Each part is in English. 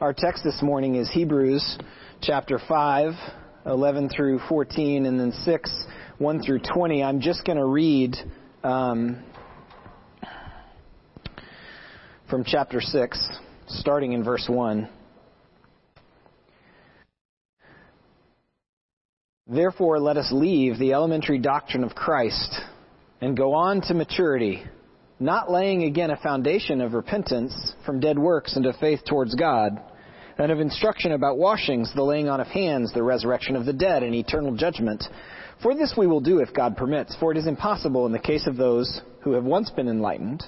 Our text this morning is Hebrews chapter 5, 11 through 14, and then 6, 1 through 20. I'm just going to read um, from chapter 6, starting in verse 1. Therefore, let us leave the elementary doctrine of Christ and go on to maturity, not laying again a foundation of repentance from dead works into faith towards God, and of instruction about washings, the laying on of hands, the resurrection of the dead, and eternal judgment. For this we will do if God permits, for it is impossible in the case of those who have once been enlightened,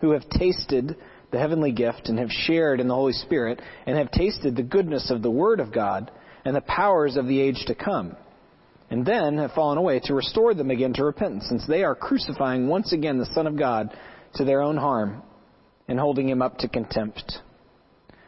who have tasted the heavenly gift and have shared in the Holy Spirit, and have tasted the goodness of the Word of God and the powers of the age to come and then have fallen away to restore them again to repentance, since they are crucifying once again the Son of God to their own harm and holding him up to contempt.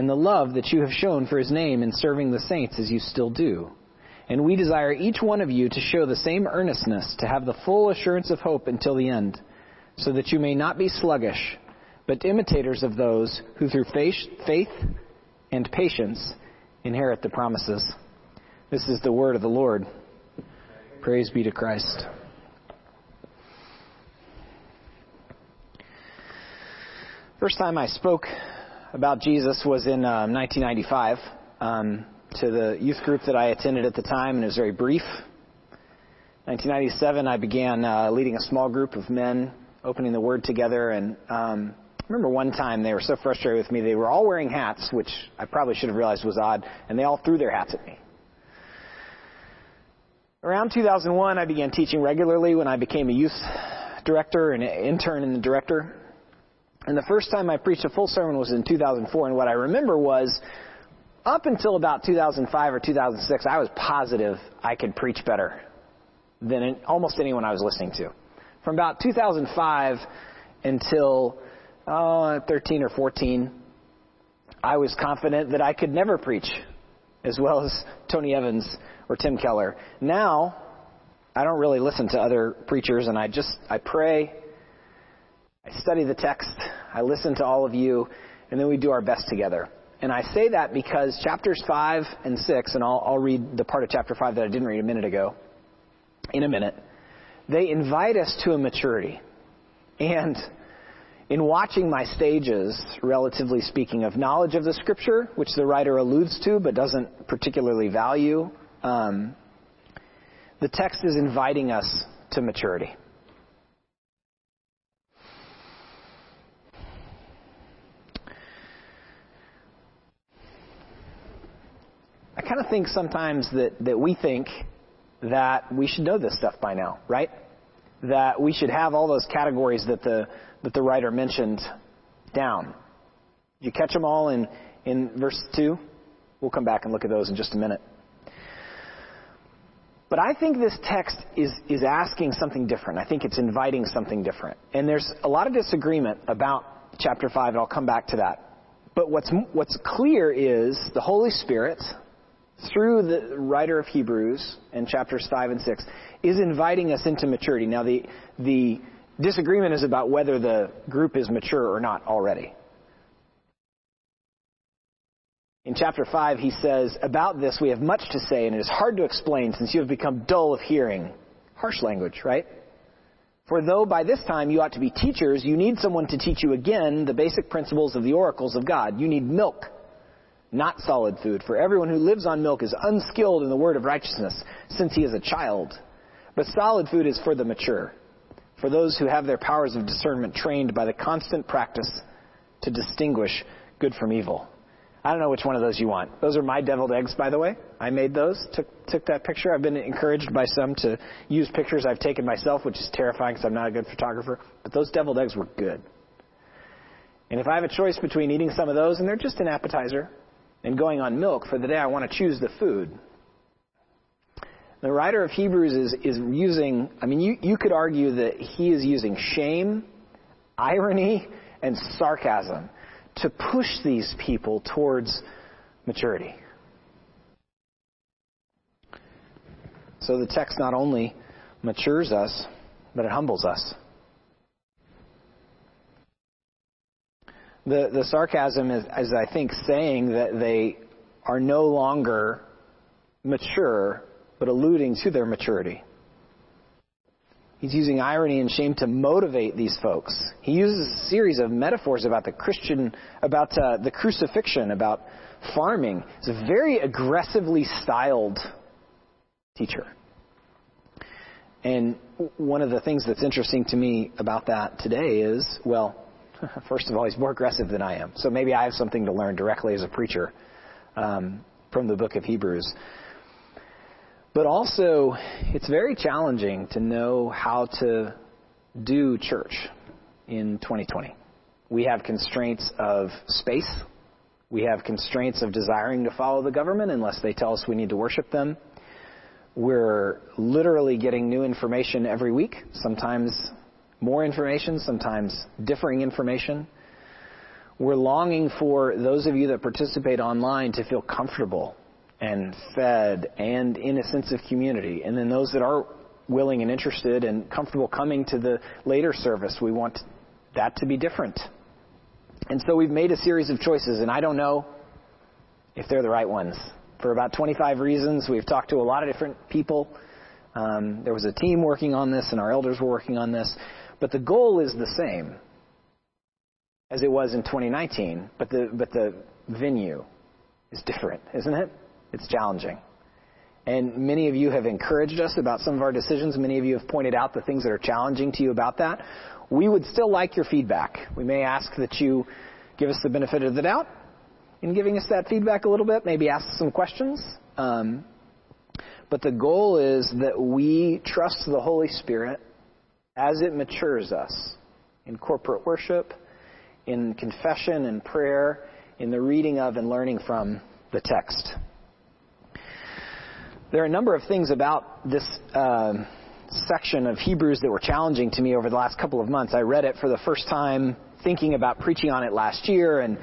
and the love that you have shown for his name in serving the saints as you still do. And we desire each one of you to show the same earnestness, to have the full assurance of hope until the end, so that you may not be sluggish, but imitators of those who through faith and patience inherit the promises. This is the word of the Lord. Praise be to Christ. First time I spoke about Jesus was in um, 1995 um, to the youth group that I attended at the time, and it was very brief. 1997, I began uh, leading a small group of men, opening the Word together, and um, I remember one time they were so frustrated with me. They were all wearing hats, which I probably should have realized was odd, and they all threw their hats at me. Around 2001, I began teaching regularly when I became a youth director and intern in the director. And the first time I preached a full sermon was in 2004, and what I remember was up until about 2005 or 2006, I was positive I could preach better than almost anyone I was listening to. From about 2005 until oh, 13 or 14, I was confident that I could never preach as well as Tony Evans or Tim Keller. Now, I don't really listen to other preachers, and I just I pray I study the text, I listen to all of you, and then we do our best together. And I say that because chapters 5 and 6, and I'll, I'll read the part of chapter 5 that I didn't read a minute ago, in a minute, they invite us to a maturity. And in watching my stages, relatively speaking, of knowledge of the Scripture, which the writer alludes to but doesn't particularly value, um, the text is inviting us to maturity. I kind of think sometimes that, that we think that we should know this stuff by now, right? That we should have all those categories that the, that the writer mentioned down. Did you catch them all in, in verse 2? We'll come back and look at those in just a minute. But I think this text is, is asking something different. I think it's inviting something different. And there's a lot of disagreement about chapter 5, and I'll come back to that. But what's, what's clear is the Holy Spirit, through the writer of Hebrews in chapters 5 and 6 is inviting us into maturity. Now, the, the disagreement is about whether the group is mature or not already. In chapter 5, he says, About this we have much to say, and it is hard to explain since you have become dull of hearing. Harsh language, right? For though by this time you ought to be teachers, you need someone to teach you again the basic principles of the oracles of God. You need milk not solid food. For everyone who lives on milk is unskilled in the word of righteousness, since he is a child. But solid food is for the mature, for those who have their powers of discernment trained by the constant practice to distinguish good from evil. I don't know which one of those you want. Those are my deviled eggs, by the way. I made those, took, took that picture. I've been encouraged by some to use pictures I've taken myself, which is terrifying because I'm not a good photographer. But those deviled eggs were good. And if I have a choice between eating some of those, and they're just an appetizer, and going on milk for the day I want to choose the food. The writer of Hebrews is, is using, I mean, you, you could argue that he is using shame, irony, and sarcasm to push these people towards maturity. So the text not only matures us, but it humbles us. The, the sarcasm is, is, I think, saying that they are no longer mature, but alluding to their maturity. He's using irony and shame to motivate these folks. He uses a series of metaphors about the Christian, about uh, the crucifixion, about farming. It's a very aggressively styled teacher. And one of the things that's interesting to me about that today is, well, first of all, he's more aggressive than I am. So maybe I have something to learn directly as a preacher um, from the book of Hebrews. But also, it's very challenging to know how to do church in 2020. We have constraints of space. We have constraints of desiring to follow the government unless they tell us we need to worship them. We're literally getting new information every week, sometimes more information, sometimes differing information. We're longing for those of you that participate online to feel comfortable and fed and in a sense of community. And then those that are willing and interested and comfortable coming to the later service, we want that to be different. And so we've made a series of choices, and I don't know if they're the right ones for about 25 reasons. We've talked to a lot of different people. Um, there was a team working on this, and our elders were working on this. But the goal is the same as it was in 2019, but the, but the venue is different, isn't it? It's challenging. And many of you have encouraged us about some of our decisions. Many of you have pointed out the things that are challenging to you about that. We would still like your feedback. We may ask that you give us the benefit of the doubt in giving us that feedback a little bit, maybe ask some questions. Um, but the goal is that we trust the Holy Spirit as it matures us in corporate worship, in confession and prayer, in the reading of and learning from the text. There are a number of things about this uh, section of Hebrews that were challenging to me over the last couple of months. I read it for the first time thinking about preaching on it last year and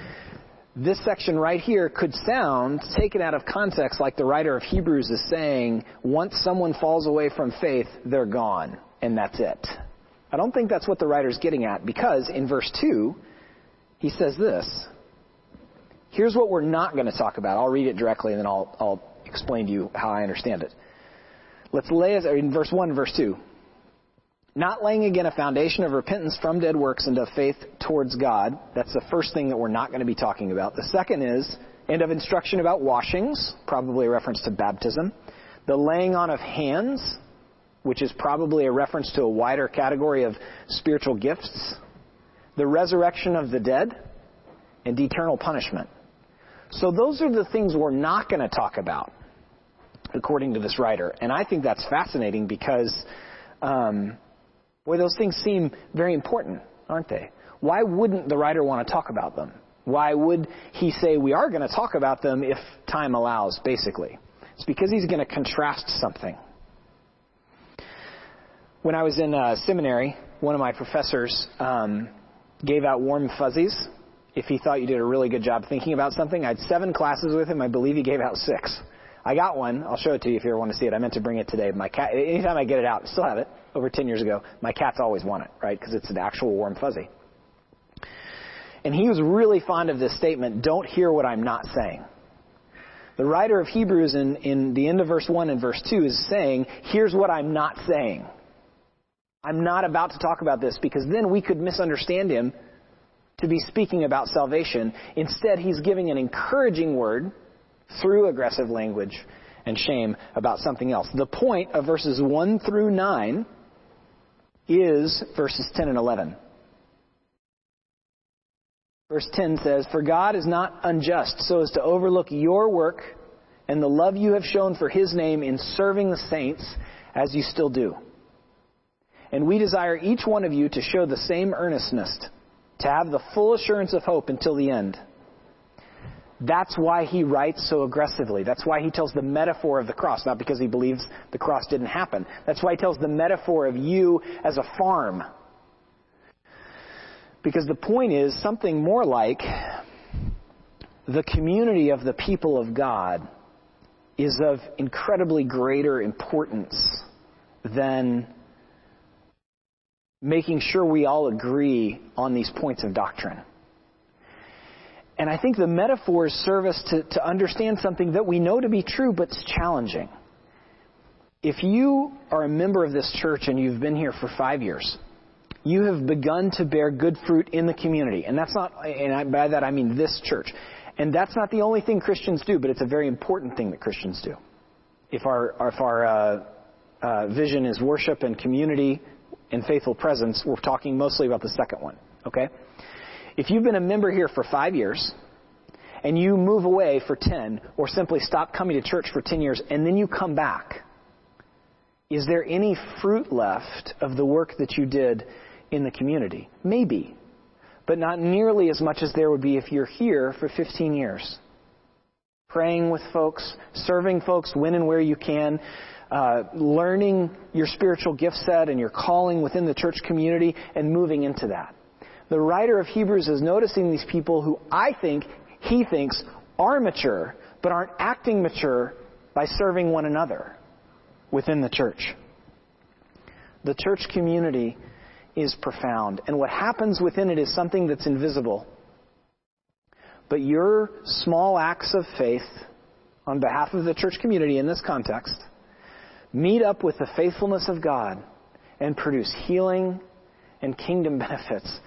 this section right here could sound, taken out of context, like the writer of Hebrews is saying, once someone falls away from faith, they're gone, and that's it. I don't think that's what the writer's getting at, because in verse 2, he says this. Here's what we're not going to talk about. I'll read it directly, and then I'll, I'll explain to you how I understand it. Let's lay in verse 1 verse 2 not laying again a foundation of repentance from dead works and of faith towards God. That's the first thing that we're not going to be talking about. The second is, and of instruction about washings, probably a reference to baptism. The laying on of hands, which is probably a reference to a wider category of spiritual gifts. The resurrection of the dead, and eternal punishment. So those are the things we're not going to talk about, according to this writer. And I think that's fascinating because um, Boy, those things seem very important, aren't they? Why wouldn't the writer want to talk about them? Why would he say we are going to talk about them if time allows, basically? It's because he's going to contrast something. When I was in uh, seminary, one of my professors um, gave out warm fuzzies if he thought you did a really good job thinking about something. I had seven classes with him. I believe he gave out six. I got one. I'll show it to you if you ever want to see it. I meant to bring it today. My cat. Anytime I get it out, I still have it. Over 10 years ago, my cats always want it, right? Because it's an actual warm fuzzy. And he was really fond of this statement: "Don't hear what I'm not saying." The writer of Hebrews in, in the end of verse 1 and verse 2 is saying, here's what I'm not saying. I'm not about to talk about this because then we could misunderstand him to be speaking about salvation. Instead, he's giving an encouraging word through aggressive language and shame about something else. The point of verses 1 through 9 is verses 10 and 11. Verse 10 says, For God is not unjust so as to overlook your work and the love you have shown for his name in serving the saints as you still do. And we desire each one of you to show the same earnestness, to have the full assurance of hope until the end That's why he writes so aggressively. That's why he tells the metaphor of the cross, not because he believes the cross didn't happen. That's why he tells the metaphor of you as a farm. Because the point is something more like the community of the people of God is of incredibly greater importance than making sure we all agree on these points of doctrine. And I think the metaphors serve us to, to understand something that we know to be true, but it's challenging. If you are a member of this church and you've been here for five years, you have begun to bear good fruit in the community. And that's not, and by that I mean this church. And that's not the only thing Christians do, but it's a very important thing that Christians do. If our, if our uh, uh, vision is worship and community and faithful presence, we're talking mostly about the second one. Okay? If you've been a member here for five years, and you move away for 10, or simply stop coming to church for 10 years, and then you come back, is there any fruit left of the work that you did in the community? Maybe but not nearly as much as there would be if you're here for 15 years. Praying with folks, serving folks when and where you can, uh, learning your spiritual gift set and your calling within the church community, and moving into that. The writer of Hebrews is noticing these people who I think he thinks are mature, but aren't acting mature by serving one another within the church. The church community is profound. And what happens within it is something that's invisible. But your small acts of faith on behalf of the church community in this context meet up with the faithfulness of God and produce healing and kingdom benefits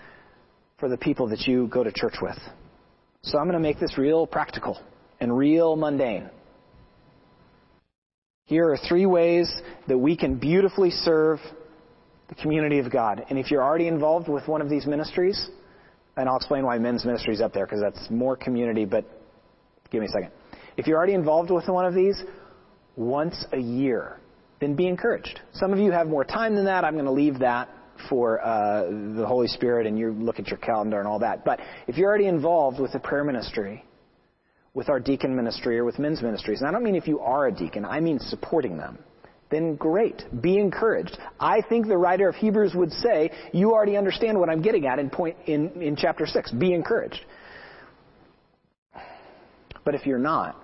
for the people that you go to church with. So I'm going to make this real practical and real mundane. Here are three ways that we can beautifully serve the community of God. And if you're already involved with one of these ministries, and I'll explain why men's ministry is up there because that's more community, but give me a second. If you're already involved with one of these, once a year, then be encouraged. Some of you have more time than that. I'm going to leave that for uh, the Holy Spirit and you look at your calendar and all that. But if you're already involved with the prayer ministry, with our deacon ministry or with men's ministries, and I don't mean if you are a deacon, I mean supporting them then great. Be encouraged. I think the writer of Hebrews would say, you already understand what I'm getting at in point in, in chapter 6. Be encouraged. But if you're not,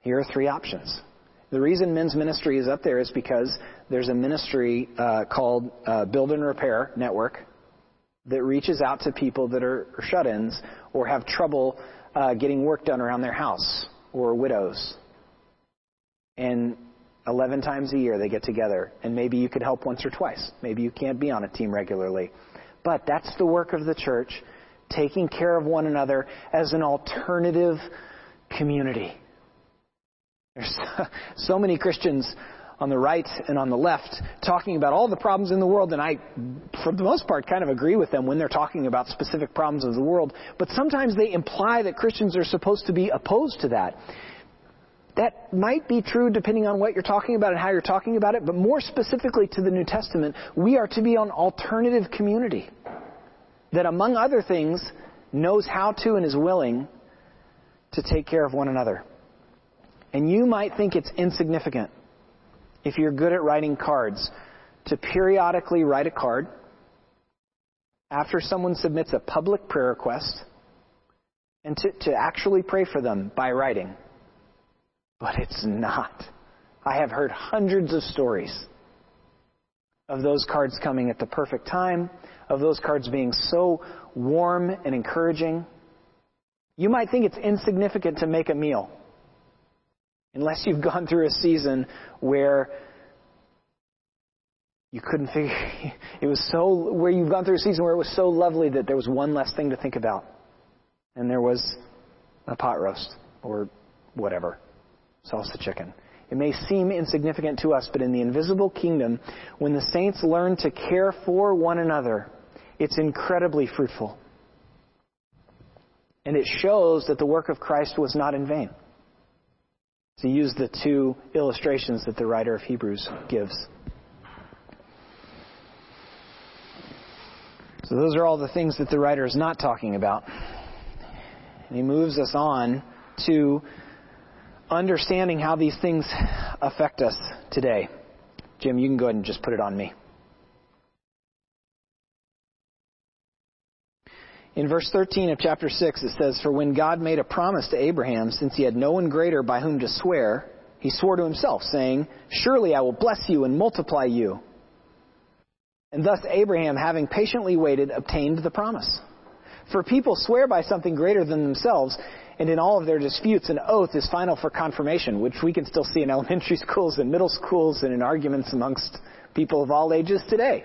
here are three options. The reason men's ministry is up there is because there's a ministry uh, called uh, Build and Repair Network that reaches out to people that are, are shut-ins or have trouble uh, getting work done around their house or widows. And 11 times a year they get together, and maybe you could help once or twice. Maybe you can't be on a team regularly. But that's the work of the church, taking care of one another as an alternative community. There's so many Christians on the right and on the left talking about all the problems in the world, and I, for the most part, kind of agree with them when they're talking about specific problems of the world. But sometimes they imply that Christians are supposed to be opposed to that. That might be true depending on what you're talking about and how you're talking about it, but more specifically to the New Testament, we are to be an alternative community that, among other things, knows how to and is willing to take care of one another. And you might think it's insignificant if you're good at writing cards to periodically write a card after someone submits a public prayer request and to, to actually pray for them by writing. But it's not. I have heard hundreds of stories of those cards coming at the perfect time, of those cards being so warm and encouraging. You might think it's insignificant to make a meal, unless you've gone through a season where you couldn't figure it was so where you've gone through a season where it was so lovely that there was one less thing to think about and there was a pot roast or whatever salsa chicken. It may seem insignificant to us, but in the invisible kingdom, when the saints learn to care for one another, it's incredibly fruitful. And it shows that the work of Christ was not in vain. To use the two illustrations that the writer of Hebrews gives. So those are all the things that the writer is not talking about. And he moves us on to understanding how these things affect us today. Jim, you can go ahead and just put it on me. In verse 13 of chapter 6, it says, For when God made a promise to Abraham, since he had no one greater by whom to swear, he swore to himself, saying, Surely I will bless you and multiply you. And thus Abraham, having patiently waited, obtained the promise. For people swear by something greater than themselves, and in all of their disputes, an oath is final for confirmation, which we can still see in elementary schools and middle schools and in arguments amongst people of all ages today.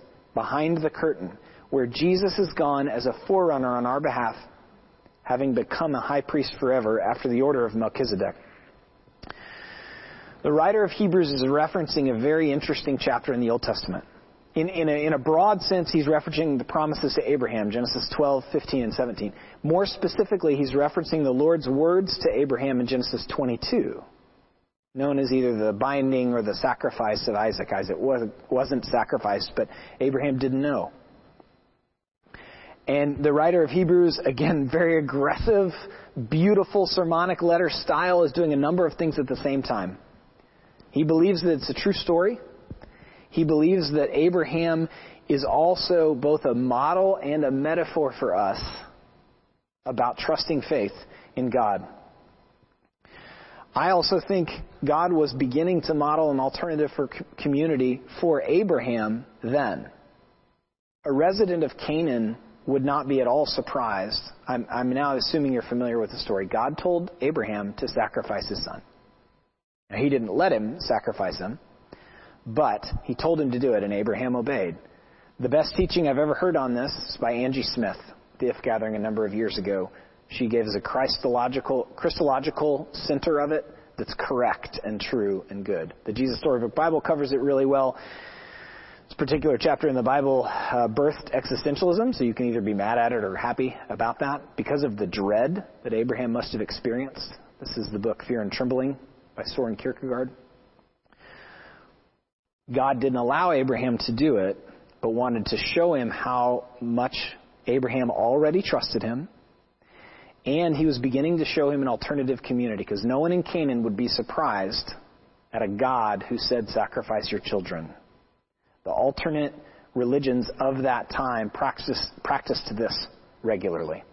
behind the curtain, where Jesus has gone as a forerunner on our behalf, having become a high priest forever after the order of Melchizedek. The writer of Hebrews is referencing a very interesting chapter in the Old Testament. In, in, a, in, a, broad sense, he's referencing the promises to Abraham, Genesis 12, 15, and 17. More specifically, he's referencing the Lord's words to Abraham in Genesis 22 known as either the binding or the sacrifice of Isaac. Isaac wasn't sacrificed, but Abraham didn't know. And the writer of Hebrews, again, very aggressive, beautiful sermonic letter style, is doing a number of things at the same time. He believes that it's a true story. He believes that Abraham is also both a model and a metaphor for us about trusting faith in God. I also think God was beginning to model an alternative for community for Abraham then. A resident of Canaan would not be at all surprised. I'm, I'm, now assuming you're familiar with the story. God told Abraham to sacrifice his son. Now, he didn't let him sacrifice him, but he told him to do it, and Abraham obeyed. The best teaching I've ever heard on this is by Angie Smith, the If Gathering a number of years ago. She gives a Christological, Christological center of it that's correct and true and good. The Jesus Storybook Bible covers it really well. This particular chapter in the Bible uh, birthed existentialism, so you can either be mad at it or happy about that because of the dread that Abraham must have experienced. This is the book Fear and Trembling by Soren Kierkegaard. God didn't allow Abraham to do it, but wanted to show him how much Abraham already trusted him and he was beginning to show him an alternative community because no one in Canaan would be surprised at a God who said, Sacrifice your children. The alternate religions of that time practiced, practiced this regularly.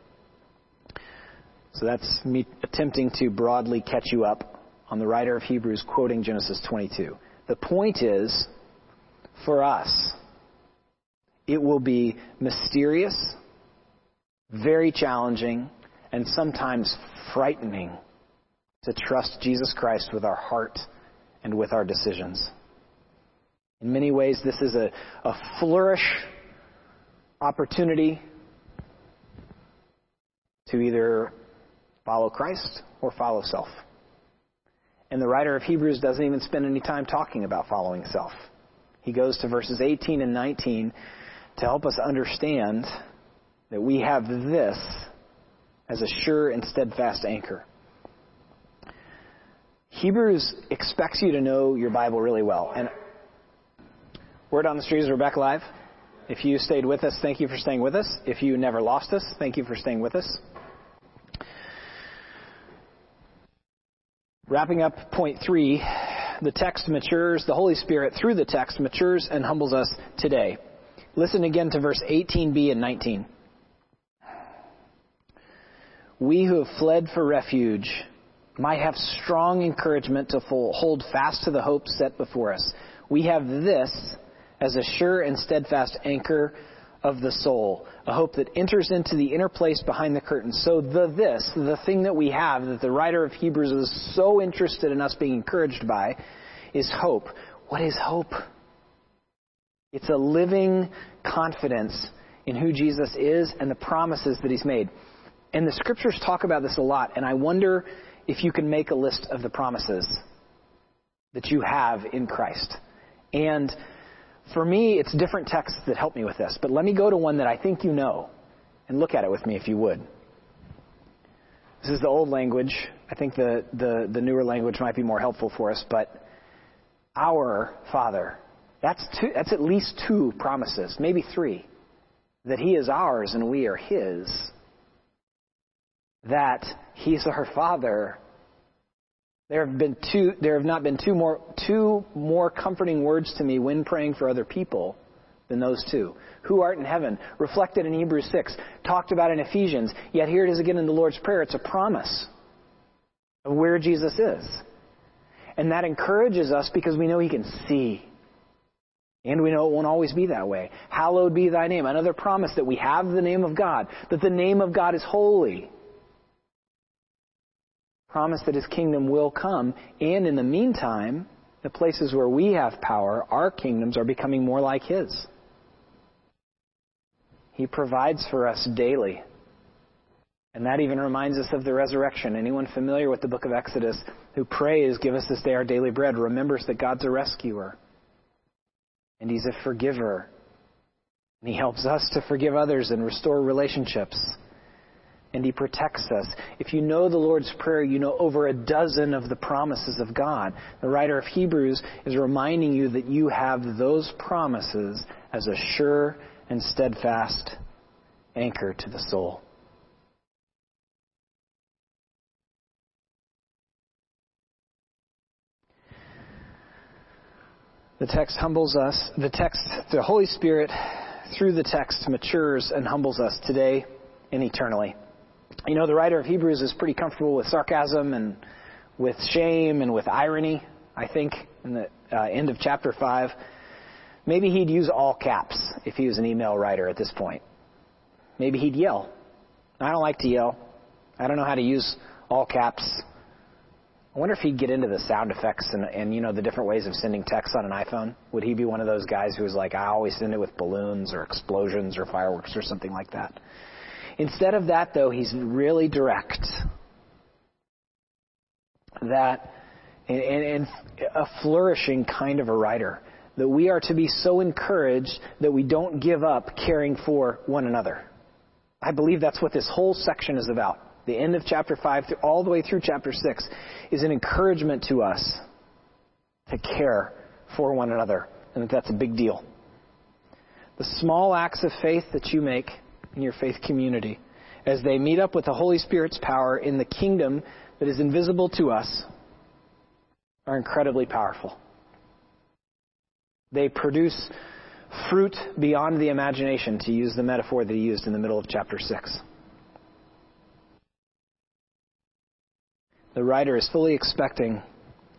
So that's me attempting to broadly catch you up on the writer of Hebrews quoting Genesis 22. The point is, for us, it will be mysterious, very challenging, and sometimes frightening to trust Jesus Christ with our heart and with our decisions. In many ways, this is a, a flourish opportunity to either follow Christ or follow self. And the writer of Hebrews doesn't even spend any time talking about following self. He goes to verses 18 and 19 to help us understand that we have this as a sure and steadfast anchor. Hebrews expects you to know your Bible really well. And word on the street is Rebecca Live. If you stayed with us, thank you for staying with us. If you never lost us, thank you for staying with us. Wrapping up point three, the text matures, the Holy Spirit through the text matures and humbles us today. Listen again to verse 18b and 19 we who have fled for refuge might have strong encouragement to hold fast to the hope set before us. We have this as a sure and steadfast anchor of the soul, a hope that enters into the inner place behind the curtain. So the this, the thing that we have that the writer of Hebrews is so interested in us being encouraged by is hope. What is hope? It's a living confidence in who Jesus is and the promises that he's made. And the scriptures talk about this a lot, and I wonder if you can make a list of the promises that you have in Christ. And for me, it's different texts that help me with this, but let me go to one that I think you know and look at it with me if you would. This is the old language. I think the, the, the newer language might be more helpful for us, but our Father. That's, two, that's at least two promises, maybe three. That He is ours and we are His. That He's our Father. There have been two, there have not been two more, two more comforting words to me when praying for other people than those two. Who art in heaven, reflected in Hebrews 6, talked about in Ephesians, yet here it is again in the Lord's Prayer. It's a promise of where Jesus is. And that encourages us because we know He can see. And we know it won't always be that way. Hallowed be thy name. Another promise that we have the name of God, that the name of God is holy. Promise that His kingdom will come. And in the meantime, the places where we have power, our kingdoms are becoming more like His. He provides for us daily. And that even reminds us of the resurrection. Anyone familiar with the book of Exodus who prays, Give us this day our daily bread, remembers that God's a rescuer. And He's a forgiver. And He helps us to forgive others and restore relationships. And He protects us. If you know the Lord's Prayer, you know over a dozen of the promises of God. The writer of Hebrews is reminding you that you have those promises as a sure and steadfast anchor to the soul. The text humbles us. The text, the Holy Spirit, through the text, matures and humbles us today and eternally. You know, the writer of Hebrews is pretty comfortable with sarcasm and with shame and with irony, I think, in the uh, end of chapter 5. Maybe he'd use all caps if he was an email writer at this point. Maybe he'd yell. I don't like to yell. I don't know how to use all caps. I wonder if he'd get into the sound effects and, and you know the different ways of sending text on an iPhone. Would he be one of those guys who was like, I always send it with balloons or explosions or fireworks or something like that? Instead of that, though, he's really direct. That and, and, a flourishing kind of a writer. That we are to be so encouraged that we don't give up caring for one another. I believe that's what this whole section is about the end of chapter 5 through, all the way through chapter 6 is an encouragement to us to care for one another and that that's a big deal. The small acts of faith that you make in your faith community as they meet up with the Holy Spirit's power in the kingdom that is invisible to us are incredibly powerful. They produce fruit beyond the imagination, to use the metaphor that he used in the middle of chapter 6. the writer is fully expecting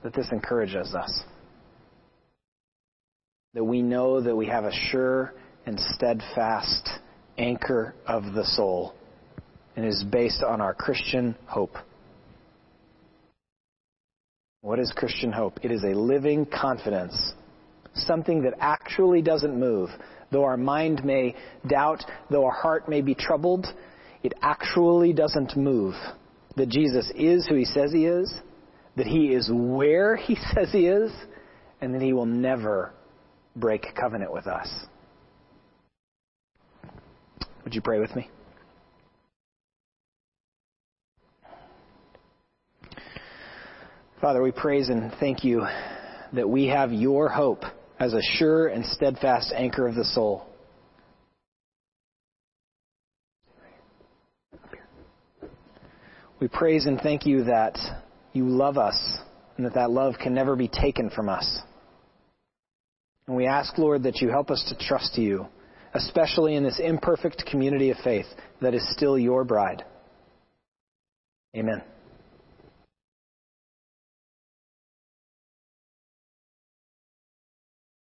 that this encourages us. That we know that we have a sure and steadfast anchor of the soul and is based on our Christian hope. What is Christian hope? It is a living confidence, something that actually doesn't move. Though our mind may doubt, though our heart may be troubled, it actually doesn't move that Jesus is who he says he is, that he is where he says he is, and that he will never break covenant with us. Would you pray with me? Father, we praise and thank you that we have your hope as a sure and steadfast anchor of the soul. We praise and thank you that you love us and that that love can never be taken from us. And we ask, Lord, that you help us to trust you, especially in this imperfect community of faith that is still your bride. Amen.